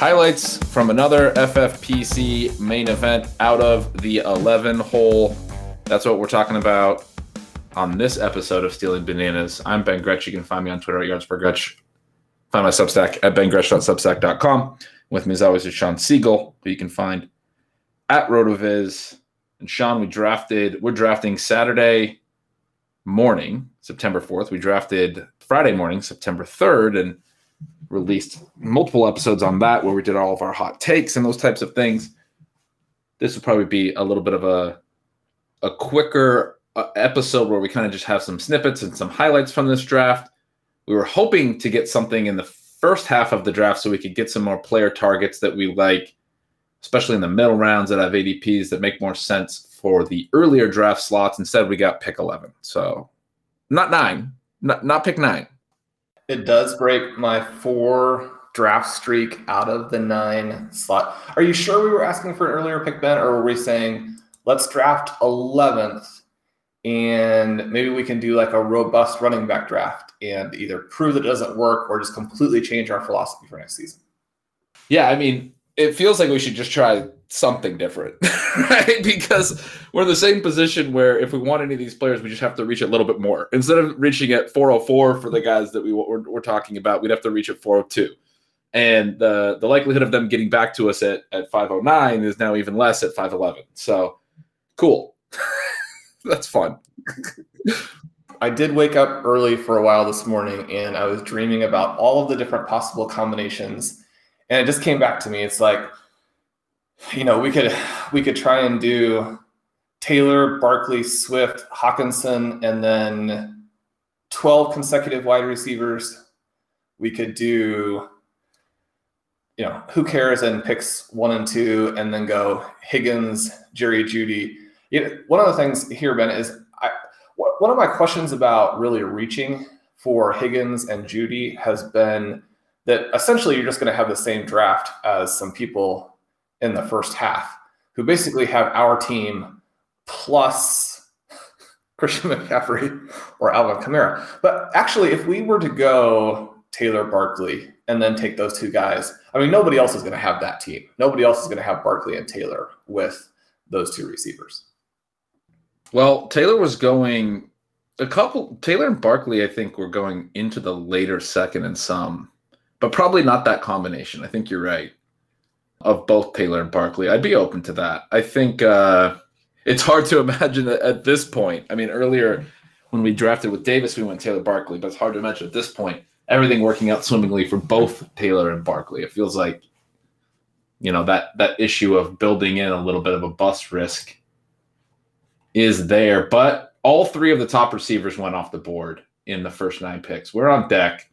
Highlights from another FFPC main event out of the 11 hole. That's what we're talking about on this episode of Stealing Bananas. I'm Ben Gretch. You can find me on Twitter at Yards per Gretch. Find my Substack at bengretch.substack.com. With me as always is Shawn Siegele, who you can find at Rotoviz. And Shawn, we drafted, we're drafting Saturday morning, September 4th. We drafted Friday morning, September 3rd, and released multiple episodes on that where we did all of our hot takes and those types of things. This would probably be a little bit of a a quicker uh, episode where we kind of just have some snippets and some highlights from this draft. We were hoping to get something in the first half of the draft so we could get some more player targets that we like, especially in the middle rounds that have ADPs that make more sense for the earlier draft slots. Instead, we got pick 11. So not nine, not, not pick nine. It does break my four draft streak out of the nine slot. Are you sure we were asking for an earlier pick, Ben, or were we saying let's draft 11th and maybe we can do like a robust running back draft and either prove that it doesn't work or just completely change our philosophy for next season? Yeah, I mean, it feels like we should just try something different, right? Because we're in the same position where if we want any of these players, we just have to reach a little bit more. Instead of reaching at 404 for the guys that we we're, talking about, we'd have to reach at 402. And the the likelihood of them getting back to us at, at 509 is now even less at 511. So cool. That's fun. I did wake up early for a while this morning and I was dreaming about all of the different possible combinations. And it just came back to me. It's like, you know, we could we could try and do Taylor, Barkley, Swift, Hockenson and then 12 consecutive wide receivers. We could do, you know, who cares and picks one and two, and then go Higgins, Jerry Jeudy You know, one of the things here, Ben, is I, one of my questions about really reaching for Higgins and Jeudy has been that essentially you're just going to have the same draft as some people in the first half who basically have our team plus Christian McCaffrey or Alvin Kamara. But actually, if we were to go Taylor Barkley and then take those two guys, I mean, nobody else is going to have that team. Nobody else is going to have Barkley and Taylor with those two receivers. Well, Taylor was going a couple. Taylor and Barkley, I think, were going into the later second and some, but probably not that combination. I think you're right of both Taylor and Barkley. I'd be open to that. I think uh, it's hard to imagine that at this point. I mean, earlier when we drafted with Davis, we went Taylor Barkley, but it's hard to imagine at this point everything working out swimmingly for both Taylor and Barkley. It feels like you know that that issue of building in a little bit of a bust risk is there, but all three of the top receivers went off the board in the first nine picks. We're on deck.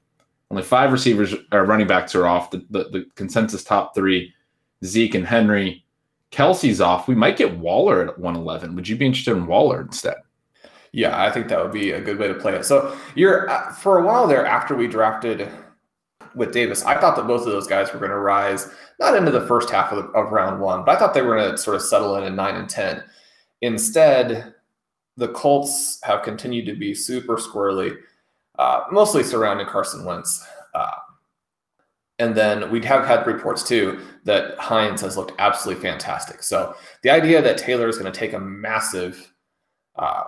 Only five receivers or running backs are off. The, the, the consensus top three Zeke and Henry. Kelce's off. We might get Waller at 111. Would you be interested in Waller instead? Yeah, I think that would be a good way to play it. So you're uh, for a while there after we drafted with Davis, I thought that both of those guys were going to rise not into the first half of, the, of round one, but I thought they were going to sort of settle in at nine and ten. Instead, the Colts have continued to be super squirrely. Uh, mostly surrounding Carson Wentz. Uh, and then we have had reports too that Hines has looked absolutely fantastic. So the idea that Taylor is going to take a massive uh,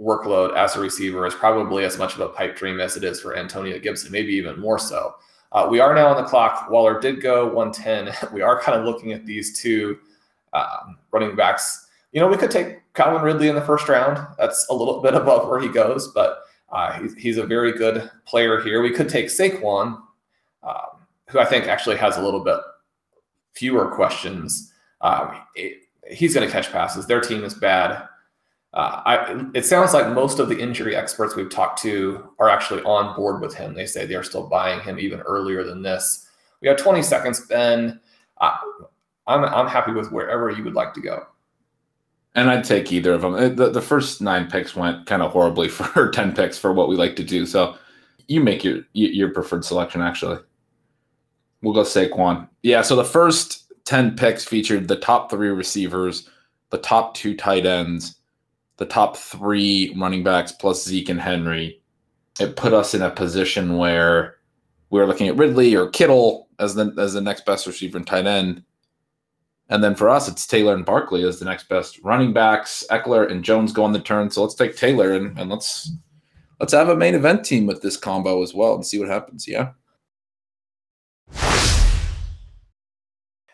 workload as a receiver is probably as much of a pipe dream as it is for Antonio Gibson, maybe even more so. Uh, we are now on the clock. Waller did go 110. We are kind of looking at these two um, running backs. You know, we could take Calvin Ridley in the first round. That's a little bit above where he goes, but uh, he's, he's, a very good player here. We could take Saquon, um, who I think actually has a little bit fewer questions. Um, it, he's going to catch passes. Their team is bad. Uh, I, it sounds like most of the injury experts we've talked to are actually on board with him. They say they are still buying him even earlier than this. We have 20 seconds, Ben. Uh, I'm, I'm happy with wherever you would like to go. And I'd take either of them. Uh, the, the first nine picks went kind of horribly for 10 picks for what we like to do. So you make your your preferred selection, actually. We'll go Saquon. Yeah, so the first 10 picks featured the top three receivers, the top two tight ends, the top three running backs plus Zeke and Henry. It put us in a position where we were looking at Ridley or Kittle as the as the next best receiver and tight end. And then for us, it's Taylor and Barkley as the next best running backs. Ekeler and Jones go on the turn. So let's take Taylor and, and let's let's have a main event team with this combo as well and see what happens. Yeah.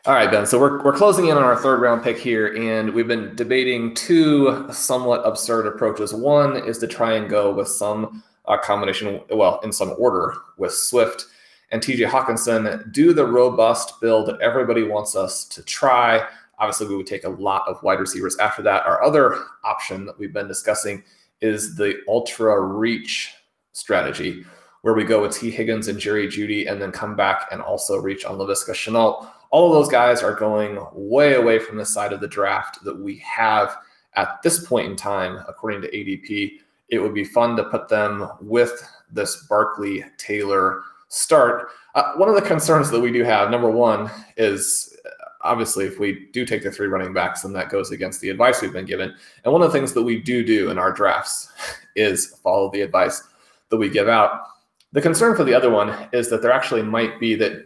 All right, Ben. So we're, we're closing in on our third round pick here, and we've been debating two somewhat absurd approaches. One is to try and go with some uh, combination, well, in some order, with Swift and TJ Hockenson do the robust build that everybody wants us to try. Obviously, we would take a lot of wide receivers after that. Our other option that we've been discussing is the ultra reach strategy, where we go with Tee Higgins and Jerry Jeudy and then come back and also reach on Laviska Shenault all of those guys are going way away from the side of the draft that we have at this point in time, according to ADP. It would be fun to put them with this Barkley Taylor start. Uh, one of the concerns that we do have, number one, is uh, obviously if we do take the three running backs, then that goes against the advice we've been given. And one of the things that we do do in our drafts is follow the advice that we give out. The concern for the other one is that there actually might be that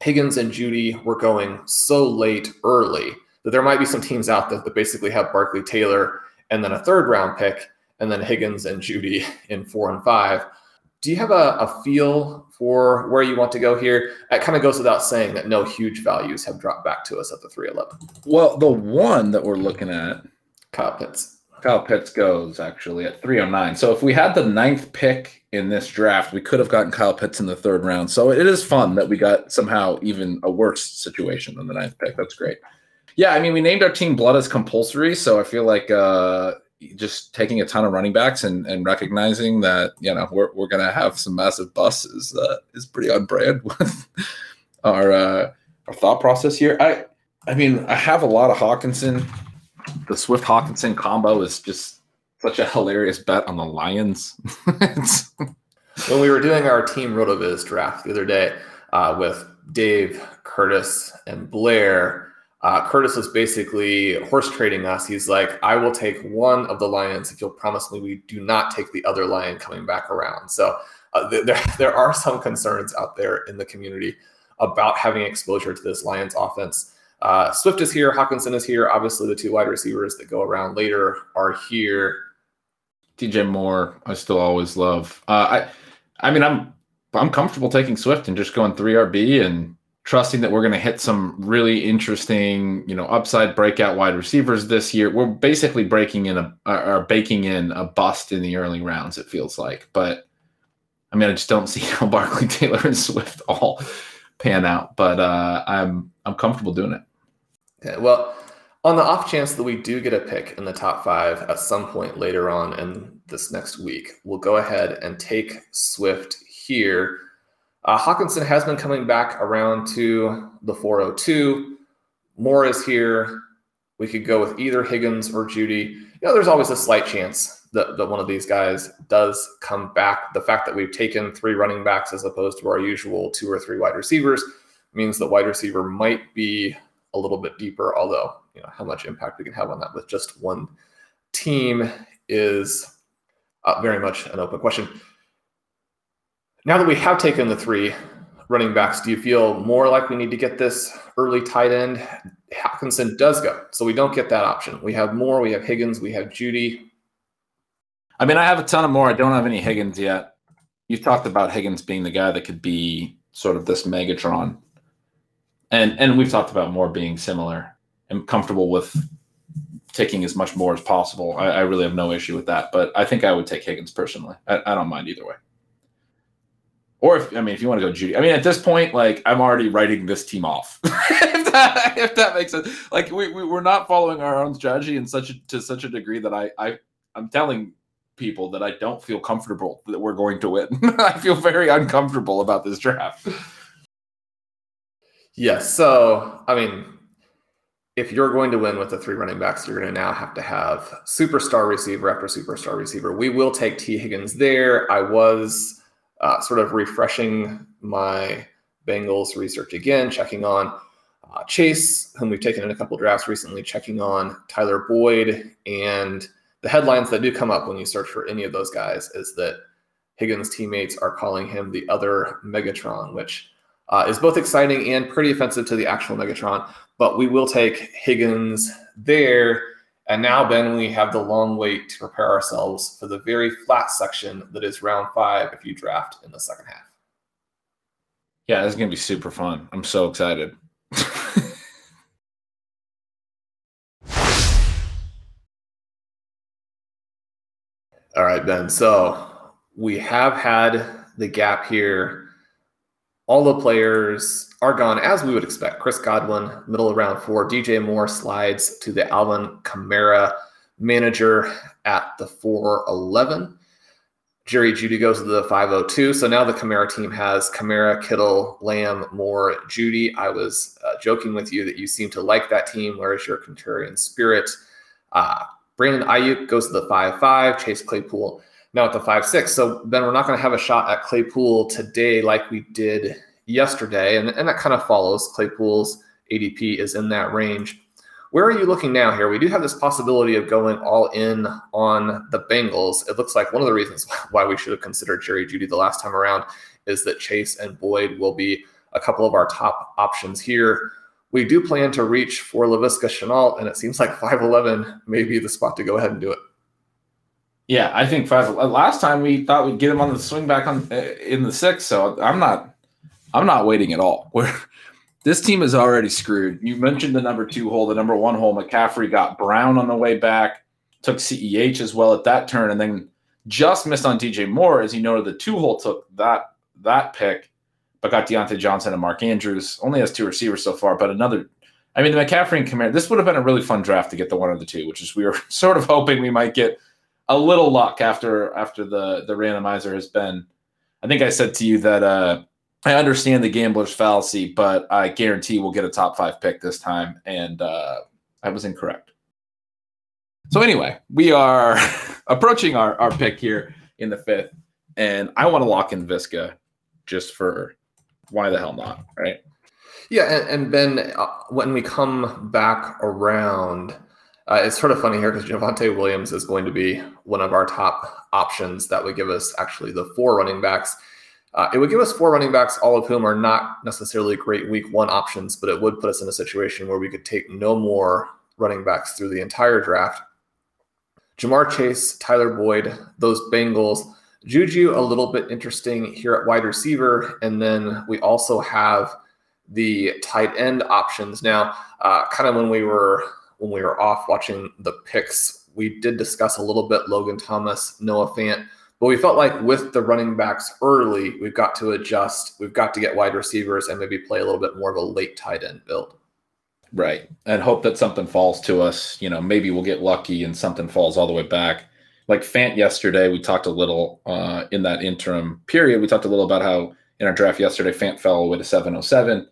Higgins and Jeudy were going so late early that there might be some teams out there that basically have Barkley Taylor and then a third round pick and then Higgins and Jeudy in four and five. Do you have a, a feel for where you want to go here? It kind of goes without saying that no huge values have dropped back to us at the 311. Well, the one that we're looking at, Kyle Pitts. Kyle Pitts goes actually at 309. So if we had the ninth pick in this draft, we could have gotten Kyle Pitts in the third round. So it is fun that we got somehow even a worse situation than the ninth pick. That's great. Yeah, I mean, we named our team Blood as compulsory. So I feel like uh, just taking a ton of running backs and, and recognizing that, you know, we're, we're to have some massive busts uh, is pretty on brand with our, uh, our thought process here. I, I mean, I have a lot of Hockenson. the Swift Hockenson combo is just such a hilarious bet on the Lions. when we were doing our team Rotoviz draft the other day uh, with Dave, Curtis, and Blair, uh, Curtis was basically horse trading us. He's like, I will take one of the Lions if you'll promise me we do not take the other Lion coming back around. So uh, th- there, there are some concerns out there in the community about having exposure to this Lions offense. Uh, Swift is here. Hockenson is here. Obviously, the two wide receivers that go around later are here. DJ Moore, I still always love. Uh, I, I mean, I'm I'm comfortable taking Swift and just going three RB and trusting that we're going to hit some really interesting, you know, upside breakout wide receivers this year. We're basically breaking in a or baking in a bust in the early rounds. It feels like, but I mean, I just don't see how Barkley, Taylor, and Swift all pan out. But uh, I'm I'm comfortable doing it. Okay, well, on the off chance that we do get a pick in the top five at some point later on in this next week, we'll go ahead and take Swift here. Uh, Hockenson has been coming back around to the 402. Moore is here. We could go with either Higgins or Jeudy. You know, there's always a slight chance that, that one of these guys does come back. The fact that we've taken three running backs as opposed to our usual two or three wide receivers means that wide receiver might be a little bit deeper. Although, you know, how much impact we can have on that with just one team is uh, very much an open question. Now that we have taken the three running backs, do you feel Moore like we need to get this early tight end? Hockenson does go, so we don't get that option. We have Moore. We have Higgins. We have Jeudy. I mean, I have a ton of Moore. I don't have any Higgins yet. You've talked about Higgins being the guy that could be sort of this Megatron, and and we've talked about Moore being similar. I'm comfortable with taking as much more as possible. I, I, really have no issue with that, but I think I would take Higgins personally. I, I don't mind either way. Or if I mean, if you want to go Jeudy, I mean, at this point, like I'm already writing this team off. if, that, if that makes sense, like we, we we're not following our own strategy in such a, to such a degree that I I I'm telling people that I don't feel comfortable that we're going to win. I feel very uncomfortable about this draft. Yes. So I mean, if you're going to win with the three running backs, you're going to now have to have superstar receiver after superstar receiver. We will take Tee Higgins there. I was uh, sort of refreshing my Bengals research again, checking on uh, Chase, whom we've taken in a couple drafts recently, checking on Tyler Boyd. And the headlines that do come up when you search for any of those guys is that Higgins' teammates are calling him the other Megatron, which uh, is both exciting and pretty offensive to the actual Megatron. But we will take Higgins there and now, Ben, we have the long wait to prepare ourselves for the very flat section that is round five if you draft in the second half. Yeah, this is going to be super fun. I'm so excited. All right, Ben. So we have had the gap here. All the players are gone as we would expect. Chris Godwin, middle of round four. DJ Moore slides to the Alvin Kamara manager at the 411. Jerry Jeudy goes to the 502. So now the Kamara team has Kamara, Kittle, Lamb, Moore, Jeudy. I was uh, joking with you that you seem to like that team. Where is your contrarian spirit? Uh, Brandon Aiyuk goes to the 5 5. Chase Claypool now at the 5 6. So, Ben, we're not going to have a shot at Claypool today like we did yesterday, and, and that kind of follows. Claypool's ADP is in that range. Where are you looking now here? We do have this possibility of going all in on the Bengals. It looks like one of the reasons why we should have considered Jerry Jeudy the last time around is that Chase and Boyd will be a couple of our top options here. We do plan to reach for Laviska Shenault, and it seems like 5'11 may be the spot to go ahead and do it. Yeah, I think five. Last time we thought we'd get him on the swing back on uh, in the six, so I'm not I'm not waiting at all. Where this team is already screwed. You mentioned the number two hole, the number one hole. McCaffrey got Brown on the way back, took CEH as well at that turn, and then just missed on DJ Moore. As you noted, the two hole took that that pick, but got Diontae Johnson and Mark Andrews. Only has two receivers so far, but another. I mean, the McCaffrey and Kamara. This would have been a really fun draft to get the one or the two, which is we were sort of hoping we might get a little luck after after the the randomizer has been. I think I said to you that uh, I understand the gambler's fallacy, but I guarantee we'll get a top five pick this time. And uh, I was incorrect. So, anyway, we are approaching our, our pick here in the fifth. And I want to lock in Viska just for why the hell not, right? Yeah. And, and Ben, uh, when we come back around, uh, it's sort of funny here because Javonte Williams is going to be one of our top options that would give us actually the four running backs. Uh, it would give us four running backs, all of whom are not necessarily great week one options, but it would put us in a situation where we could take no more running backs through the entire draft. Ja'Marr Chase, Tyler Boyd, those Bengals. Juju, a little bit interesting here at wide receiver. And then we also have the tight end options. Now, uh, kind of when we were when we were off watching the picks, we did discuss a little bit Logan Thomas, Noah Fant. But we felt like with the running backs early, we've got to adjust. We've got to get wide receivers and maybe play a little bit more of a late tight end build. Right. And hope that something falls to us. You know, maybe we'll get lucky and something falls all the way back. Like Fant yesterday, we talked a little uh, in that interim period. We talked a little about how in our draft yesterday, Fant fell away to 707.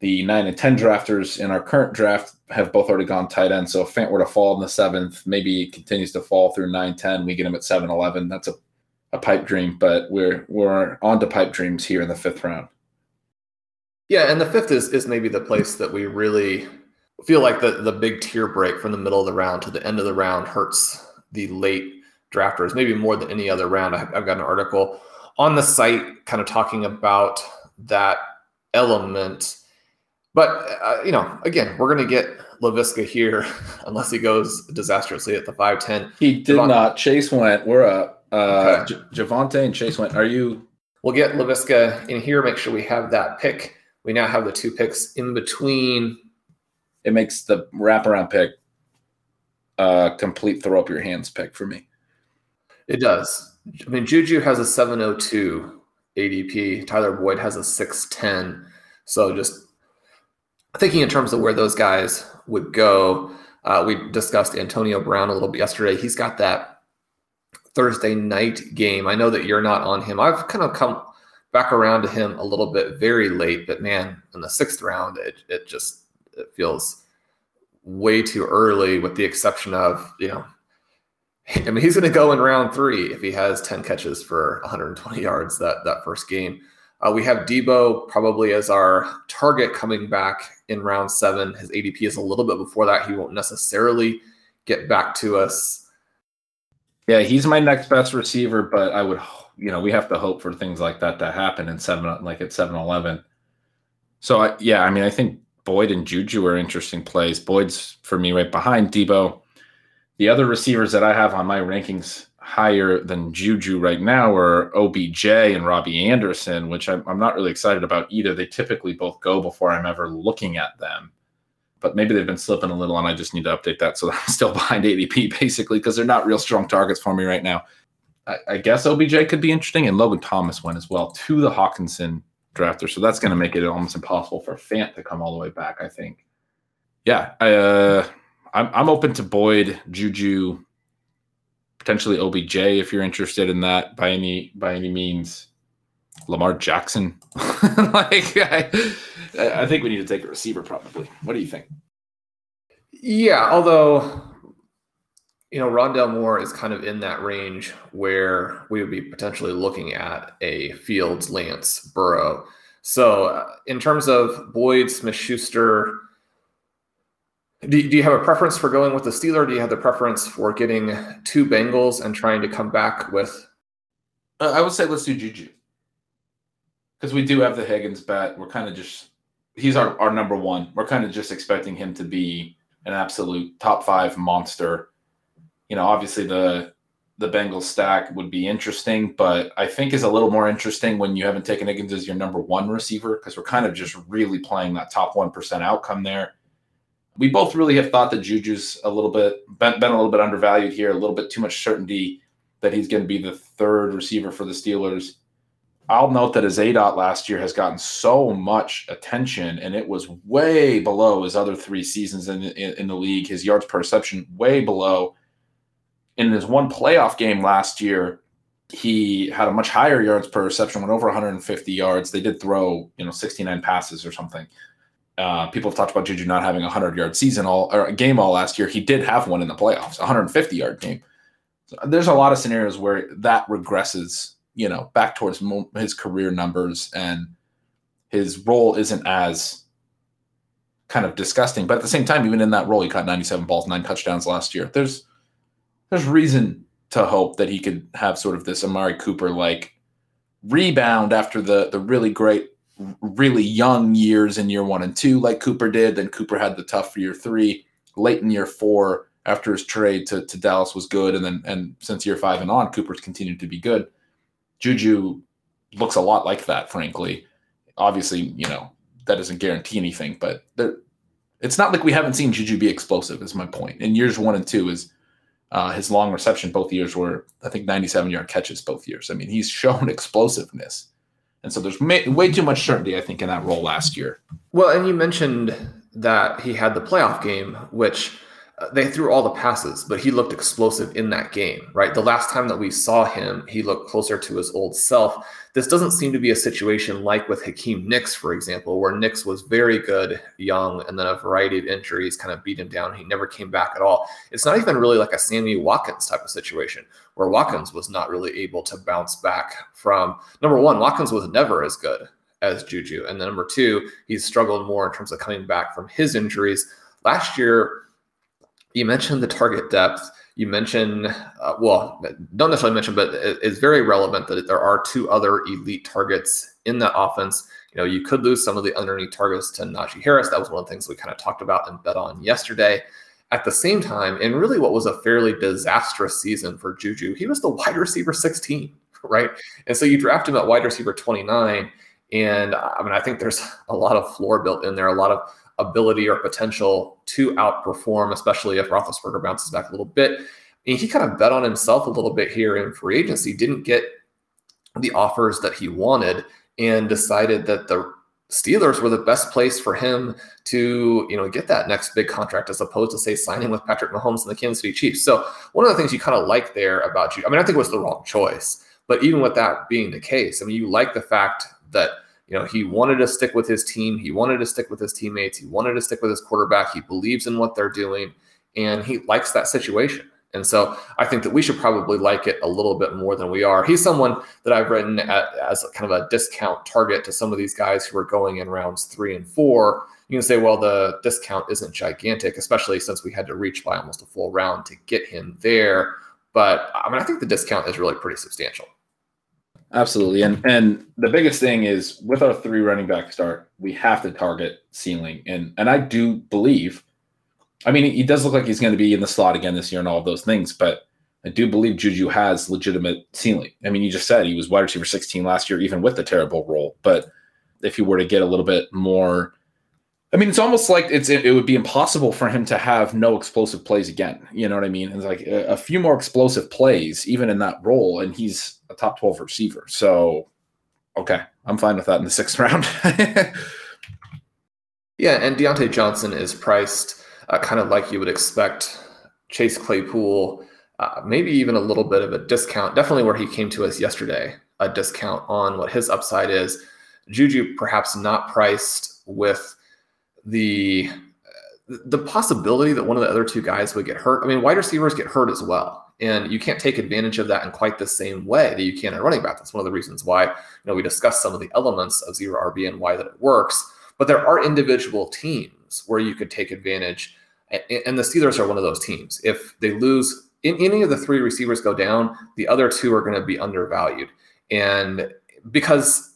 The nine and 10 drafters in our current draft have both already gone tight end. So if Fant were to fall in the seventh, maybe he continues to fall through 9 10. We get him at 7 11. That's a a pipe dream, but we're we're on to pipe dreams here in the fifth round. Yeah, and the fifth is is maybe the place that we really feel like the the big tier break from the middle of the round to the end of the round hurts the late drafters, maybe more than any other round. I've, I've got an article on the site kind of talking about that element. But, uh, you know, again, we're going to get Laviska here unless he goes disastrously at the 5'10. He did not. Chase went. We're up. Uh, Okay. J- Javonte and Chase went. Are you? We'll get Laviska in here, make sure we have that pick. We now have the two picks in between. It makes the wraparound pick uh complete throw up your hands pick for me. It does. I mean, Juju has a 702 ADP. Tyler Boyd has a 610. So just thinking in terms of where those guys would go, uh, we discussed Antonio Brown a little bit yesterday. He's got that Thursday night game. I know that you're not on him. I've kind of come back around to him a little bit very late, but man, in the sixth round, it, it just it feels way too early with the exception of, you know, I mean, he's going to go in round three if he has 10 catches for 120 yards that, that first game. Uh, we have Deebo probably as our target coming back in round seven. His ADP is a little bit before that. He won't necessarily get back to us. Yeah, he's my next best receiver, but I would, you know, we have to hope for things like that to happen in seven, like at seven eleven. So I, yeah, I mean, I think Boyd and Juju are interesting plays. Boyd's for me right behind Deebo. The other receivers that I have on my rankings higher than Juju right now are OBJ and Robbie Anderson, which I'm, I'm not really excited about either. They typically both go before I'm ever looking at them. But maybe they've been slipping a little, and I just need to update that so that I'm still behind ADP basically because they're not real strong targets for me right now. I, I guess OBJ could be interesting, and Logan Thomas went as well to the Hockenson drafter, so that's going to make it almost impossible for Fant to come all the way back. I think. Yeah, I, uh, I'm I'm open to Boyd, Juju, potentially OBJ if you're interested in that by any by any means. Lamar Jackson, like I, I think we need to take a receiver probably. What do you think? Yeah, although, you know, Rondale Moore is kind of in that range where we would be potentially looking at a Fields, Lance, Burrow. So, uh, in terms of Boyd, Smith Schuster, do, do you have a preference for going with the Steeler? Do you have the preference for getting two Bengals and trying to come back with? Uh, I would say let's do Juju because we do have the Higgins bet. We're kind of just he's our, our number one. We're kind of just expecting him to be an absolute top five monster. You know, obviously the the Bengals stack would be interesting, but I think is a little more interesting when you haven't taken Higgins as your number one receiver because we're kind of just really playing that top one percent outcome there. We both really have thought that Juju's a little bit been, been a little bit undervalued here, a little bit too much certainty that he's going to be the third receiver for the Steelers. I'll note that his aDOT last year has gotten so much attention, and it was way below his other three seasons in, in, in the league. His yards per reception way below. In his one playoff game last year, he had a much higher yards per reception, went over 150 yards. They did throw, you know, 69 passes or something. Uh, people have talked about Juju not having a 100 yard season all or a game all last year. He did have one in the playoffs, a 150 yard game. So there's a lot of scenarios where that regresses, you know, back towards mo- his career numbers, and his role isn't as kind of disgusting. But at the same time, even in that role, he caught 97 balls, nine touchdowns last year. There's there's reason to hope that he could have sort of this Amari Cooper like rebound after the the really great, really young years in year one and two, like Cooper did. Then Cooper had the tough year three, late in year four after his trade to, to Dallas was good, and then and since year five and on, Cooper's continued to be good. Juju looks a lot like that, frankly. Obviously, you know that doesn't guarantee anything, but there, it's not like we haven't seen Juju be explosive. Is my point. In years one and two, is uh, his long reception both years were I think 97 yard catches both years. I mean, he's shown explosiveness, and so there's may, way too much certainty I think in that role last year. Well, and you mentioned that he had the playoff game, which they threw all the passes, but he looked explosive in that game, right? The last time that we saw him, he looked closer to his old self. This doesn't seem to be a situation like with Hakeem Nicks, for example, where Nicks was very good young and then a variety of injuries kind of beat him down. He never came back at all. It's not even really like a Sammy Watkins type of situation where Watkins was not really able to bounce back from number one, Watkins was never as good as Juju. And then number two, he's struggled more in terms of coming back from his injuries. Last year, you mentioned the target depth. you mentioned, uh, well, don't necessarily mention, but it's very relevant that there are two other elite targets in that offense. You know, you could lose some of the underneath targets to Najee Harris. That was one of the things we kind of talked about and bet on yesterday. At the same time, in really what was a fairly disastrous season for Juju, he was the wide receiver 16, right? And so you draft him at wide receiver 29. And I mean, I think there's a lot of floor built in there, a lot of ability or potential to outperform, especially if Roethlisberger bounces back a little bit. And he kind of bet on himself a little bit here in free agency, didn't get the offers that he wanted, and decided that the Steelers were the best place for him to, you know, get that next big contract as opposed to say signing with Patrick Mahomes and the Kansas City Chiefs. So one of the things you kind of like there about you, I mean, I think it was the wrong choice, but even with that being the case, I mean, you like the fact that you know, he wanted to stick with his team. He wanted to stick with his teammates. He wanted to stick with his quarterback. He believes in what they're doing and he likes that situation. And so I think that we should probably like it a little bit more than we are. He's someone that I've written at, as kind of a discount target to some of these guys who are going in rounds three and four. You can say, well, the discount isn't gigantic, especially since we had to reach by almost a full round to get him there. But I mean, I think the discount is really pretty substantial. Absolutely. And and the biggest thing is with our three running back start, we have to target ceiling. And and I do believe, I mean, he does look like he's going to be in the slot again this year and all of those things, but I do believe Juju has legitimate ceiling. I mean, you just said he was wide receiver 16 last year, even with the terrible role. But if he were to get a little bit more I mean, it's almost like it's it, would be impossible for him to have no explosive plays again. You know what I mean? It's like a, a, few more explosive plays, even in that role, and he's a top twelve receiver. So, okay, I'm fine with that in the sixth round. yeah, and Diontae Johnson is priced uh, kind of like you would expect. Chase Claypool, uh, maybe even a little bit of a discount. Definitely where he came to us yesterday, a discount on what his upside is. Juju perhaps not priced with the the possibility that one of the other two guys would get hurt. I mean, wide receivers get hurt as well, and you can't take advantage of that in quite the same way that you can in running back. That's one of the reasons why you know we discussed some of the elements of zero RB and why that it works. But there are individual teams where you could take advantage, and the Steelers are one of those teams. If they lose, in any of the three receivers go down, the other two are going to be undervalued, and because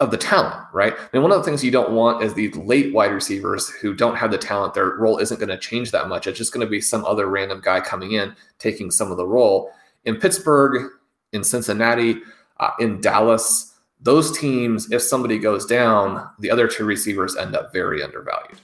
of the talent, right? Mean, one of the things you don't want is these late wide receivers who don't have the talent. Their role isn't going to change that much. It's just going to be some other random guy coming in taking some of the role. In Pittsburgh, in Cincinnati, uh, in Dallas, those teams, if somebody goes down, the other two receivers end up very undervalued.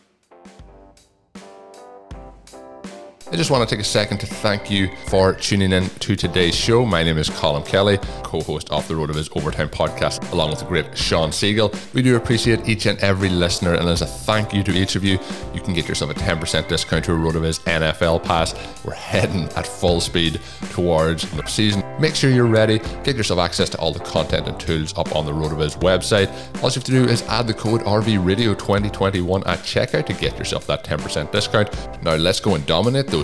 I just want to take a second to thank you for tuning in to today's show. My name is Colin Kelly, co host of the RotoViz Overtime podcast, along with the great Shawn Siegele. We do appreciate each and every listener, and as a thank you to each of you, you can get yourself a 10% discount to a RotoViz NFL pass. We're heading at full speed towards the season. Make sure you're ready, get yourself access to all the content and tools up on the RotoViz website. All you have to do is add the code RVRadio2021 at checkout to get yourself that 10% discount. Now, let's go and dominate those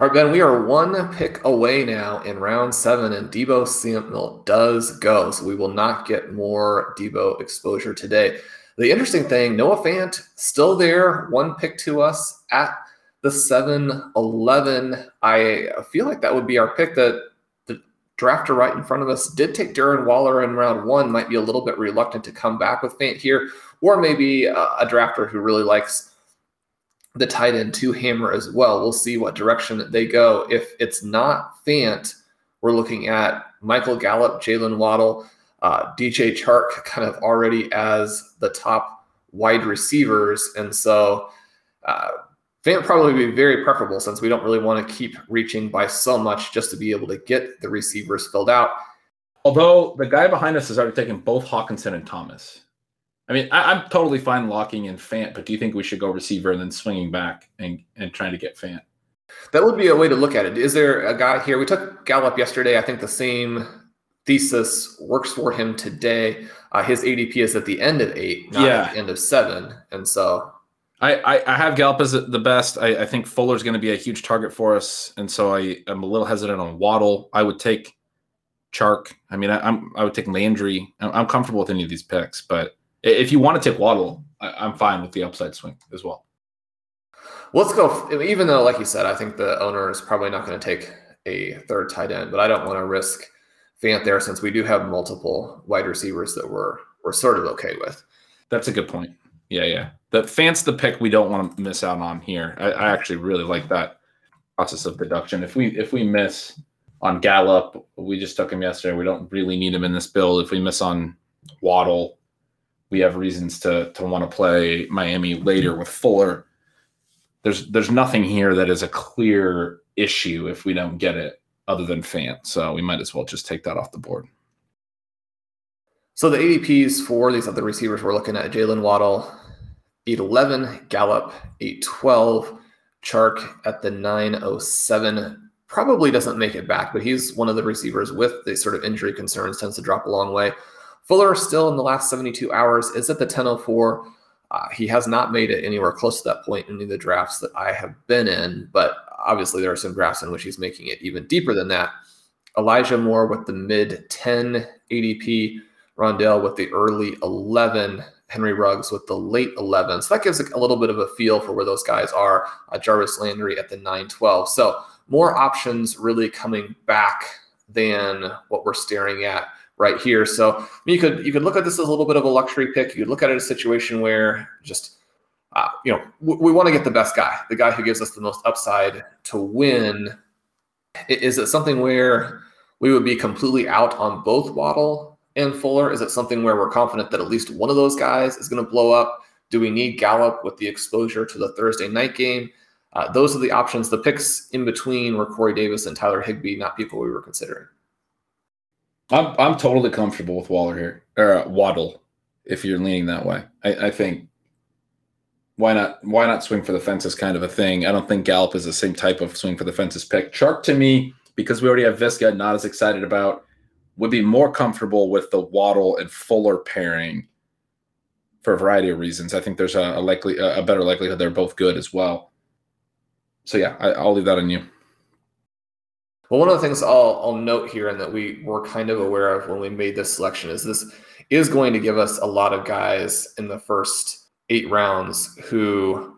All right, Ben, we are one pick away now in round seven, and Deebo Samuel does go. So we will not get more Deebo exposure today. The interesting thing, Noah Fant still there, one pick to us at the 7 11. I feel like that would be our pick that the drafter right in front of us did take Darren Waller in round one, might be a little bit reluctant to come back with Fant here, or maybe a drafter who really likes the tight end two hammer as well. We'll see what direction they go. If it's not Fant, we're looking at Michael Gallup, Jaylen Waddle, uh, DJ Chark kind of already as the top wide receivers. And so uh, Fant probably be very preferable since we don't really want to keep reaching by so much just to be able to get the receivers filled out. Although the guy behind us has already taken both Hockenson and Thomas. I mean, I, am totally fine locking in Fant, but do you think we should go receiver and then swinging back and, and trying to get Fant? That would be a way to look at it. Is there a guy here? We took Gallup yesterday. I think the same thesis works for him today. Uh, his ADP is at the end of eight, not yeah. at the end of seven. And so I, I, I have Gallup as the best. I, I think Fuller's going to be a huge target for us. And so I am a little hesitant on Waddle. I would take Chark. I mean, I, am I would take Landry. I'm, I'm comfortable with any of these picks, but if you want to take Waddle, I, am fine with the upside swing as well. Let's go. Even though, like you said, I think the owner is probably not going to take a third tight end, but I don't want to risk Fant there since we do have multiple wide receivers that we're we're sort of okay with. That's a good point. Yeah, yeah. The Fant's the pick we don't want to miss out on here. I, I actually really like that process of deduction. If we if we miss on Gallup, we just took him yesterday. We don't really need him in this build. If we miss on Waddle, we have reasons to to want to play Miami later with Fuller. There's there's nothing here that is a clear issue if we don't get it other than Fant. So we might as well just take that off the board. So the ADPs for these other receivers we're looking at Jaylen Waddle, 811, Gallup, 812, Chark at the 907. Probably doesn't make it back, but he's one of the receivers with the sort of injury concerns, tends to drop a long way. Fuller still in the last 72 hours is at the 1004. Uh, he has not made it anywhere close to that point in any of the drafts that I have been in, but obviously there are some drafts in which he's making it even deeper than that. Elijah Moore with the mid 10 ADP, Rondale with the early 11, Henry Ruggs with the late 11. So that gives a little bit of a feel for where those guys are. Uh, Jarvis Landry at the 912. So more options really coming back than what we're staring at right here. So you could you could look at this as a little bit of a luxury pick. You could look at it as a situation where just uh, you know we, we want to get the best guy, the guy who gives us the most upside to win. Is it something where we would be completely out on both Waddle and Fuller? Is it something where we're confident that at least one of those guys is going to blow up? Do we need Gallup with the exposure to the Thursday night game? Uh, those are the options. The picks in between were Corey Davis and Tyler Higbee, not people we were considering. I'm I'm totally comfortable with Waller here or uh, Waddle, if you're leaning that way. I, I think why not why not swing for the fences kind of a thing. I don't think Gallup is the same type of swing for the fences pick. Chark to me, because we already have Viska, not as excited about, would be more comfortable with the Waddle and Fuller pairing for a variety of reasons. I think there's a, a likely a better likelihood they're both good as well. So yeah, I, I'll leave that on you. Well, one of the things I'll, I'll note here and that we were kind of aware of when we made this selection is this is going to give us a lot of guys in the first eight rounds who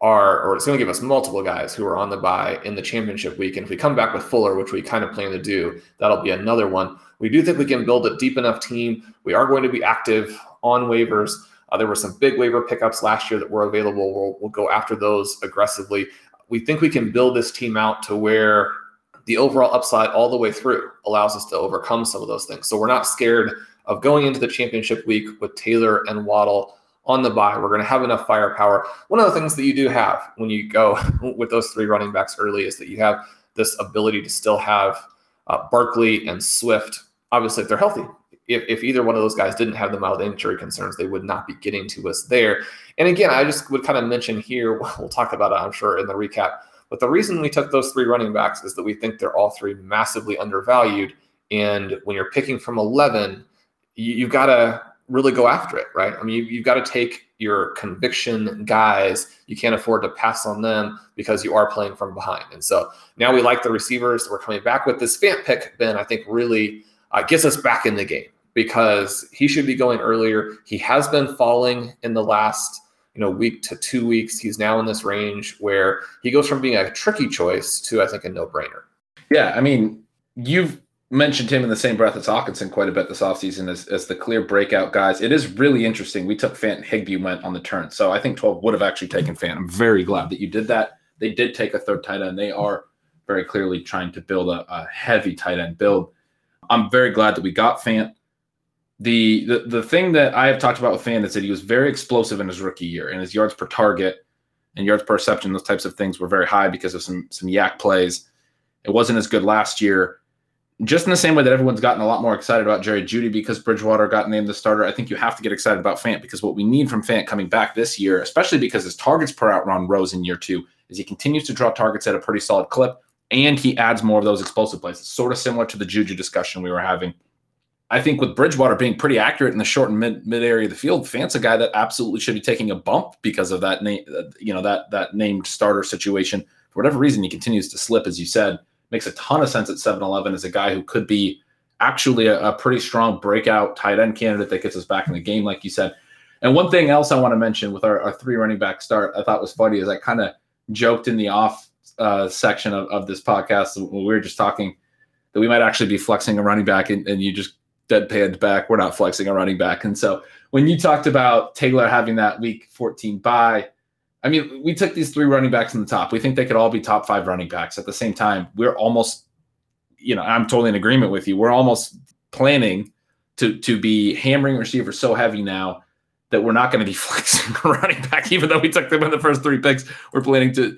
are, or it's going to give us multiple guys who are on the bye in the championship week. And if we come back with Fuller, which we kind of plan to do, that'll be another one. We do think we can build a deep enough team. We are going to be active on waivers. Uh, there were some big waiver pickups last year that were available. We'll, we'll go after those aggressively. We think we can build this team out to where the overall upside all the way through allows us to overcome some of those things. So we're not scared of going into the championship week with Taylor and Waddle on the bye. We're going to have enough firepower. One of the things that you do have when you go with those three running backs early is that you have this ability to still have uh, Barkley and Swift. Obviously, if they're healthy, if, if either one of those guys didn't have the mild injury concerns, they would not be getting to us there. And again, I just would kind of mention here, we'll talk about it, I'm sure, in the recap but the reason we took those three running backs is that we think they're all three massively undervalued. And when you're picking from 11, you, have got to really go after it, right? I mean, you, you've got to take your conviction guys. You can't afford to pass on them because you are playing from behind. And so now we like the receivers we're coming back with. This Fant pick, Ben, I think really uh, gets us back in the game because he should be going earlier. He has been falling in the last you know week to two weeks he's now in this range where he goes from being a tricky choice to i think a no-brainer yeah i mean you've mentioned him in the same breath as Hockenson quite a bit this offseason as, as the clear breakout guys. It is really interesting. We took Fant and Higbee went on the turn. So I think 12 would have actually taken Fant. I'm very glad that you did that. They did take a third tight end. They are very clearly trying to build a, a heavy tight end build. I'm very glad that we got Fant. The, the the thing that I have talked about with Fant is that he was very explosive in his rookie year, and his yards per target and yards per reception, those types of things were very high because of some some YAC plays. It wasn't as good last year just in the same way that everyone's gotten a lot more excited about Jerry Jeudy because Bridgewater got named the starter, I think you have to get excited about Fant because what we need from Fant coming back this year, especially because his targets per route run rose in year two, is he continues to draw targets at a pretty solid clip and he adds more of those explosive plays. It's sort of similar to the Juju discussion we were having. I think with Bridgewater being pretty accurate in the short and mid, mid area of the field, Fant's a guy that absolutely should be taking a bump because of that name, you know, that that named starter situation. For whatever reason, he continues to slip, as you said makes a ton of sense at 7-Eleven as a guy who could be actually a, a, pretty strong breakout tight end candidate that gets us back in the game, like you said. And one thing else I want to mention with our, our three running back start, I thought was funny is I kind of joked in the off uh, section of, of this podcast when we were just talking that we might actually be flexing a running back and, and you just deadpanned back. We're not flexing a running back. And so when you talked about Taylor having that week 14 bye, I mean, we took these three running backs in the top. We think they could all be top five running backs. At the same time, we're almost, you know, I'm totally in agreement with you. We're almost planning to to be hammering receivers so heavy now that we're not going to be flexing a running back, even though we took them in the first three picks. We're planning to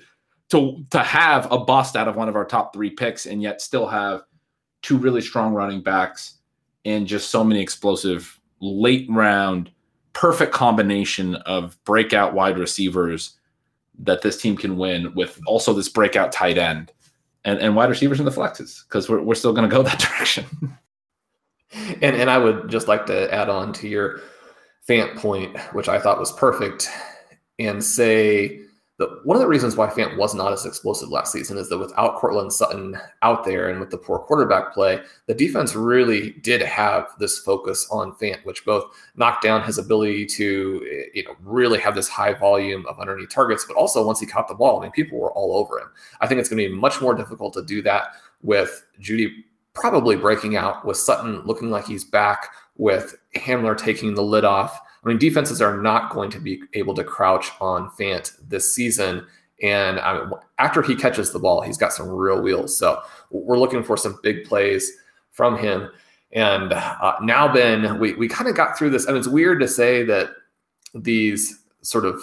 to to have a bust out of one of our top three picks, and yet still have two really strong running backs and just so many explosive late round perfect combination of breakout wide receivers that this team can win with also this breakout tight end and, and wide receivers in the flexes because we're, we're still going to go that direction. and, and I would just like to add on to your Fant point, which I thought was perfect, and say the, one of the reasons why Fant was not as explosive last season is that without Courtland Sutton out there and with the poor quarterback play, the defense really did have this focus on Fant, which both knocked down his ability to you know really have this high volume of underneath targets, but also once he caught the ball, I mean, people were all over him. I think it's going to be much more difficult to do that with Jeudy probably breaking out, with Sutton looking like he's back, with Hamler taking the lid off I mean, defenses are not going to be able to crouch on Fant this season. And I mean, after he catches the ball, he's got some real wheels. So we're looking for some big plays from him. And uh, now, Ben, we, we kind of got through this. I mean, it's weird to say that these sort of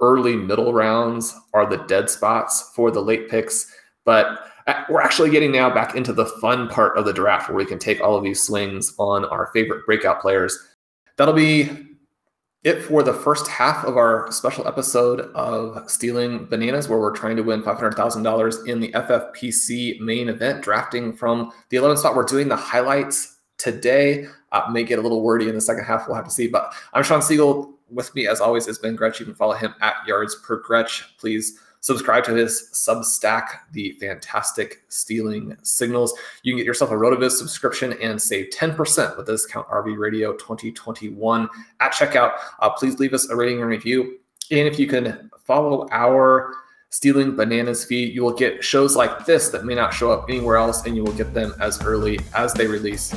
early middle rounds are the dead spots for the late picks, but uh, we're actually getting now back into the fun part of the draft where we can take all of these swings on our favorite breakout players. That'll be it for the first half of our special episode of Stealing Bananas, where we're trying to win $500,000 in the FFPC main event, drafting from the 11th spot. We're doing the highlights today. Uh, may get a little wordy in the second half. We'll have to see. But I'm Shawn Siegele. With me, as always, is Ben Gretch. You can follow him at Yards Per Gretch. Please subscribe to his Substack, the fantastic stealing signals. You can get yourself a RotoViz subscription and save 10% with the discount RV Radio 2021 at checkout. Uh, please leave us a rating and review. And if you can follow our Stealing Bananas feed, you will get shows like this that may not show up anywhere else, and you will get them as early as they release.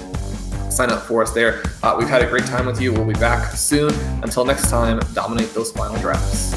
Sign up for us there. Uh, we've had a great time with you. We'll be back soon. Until next time, dominate those final drafts.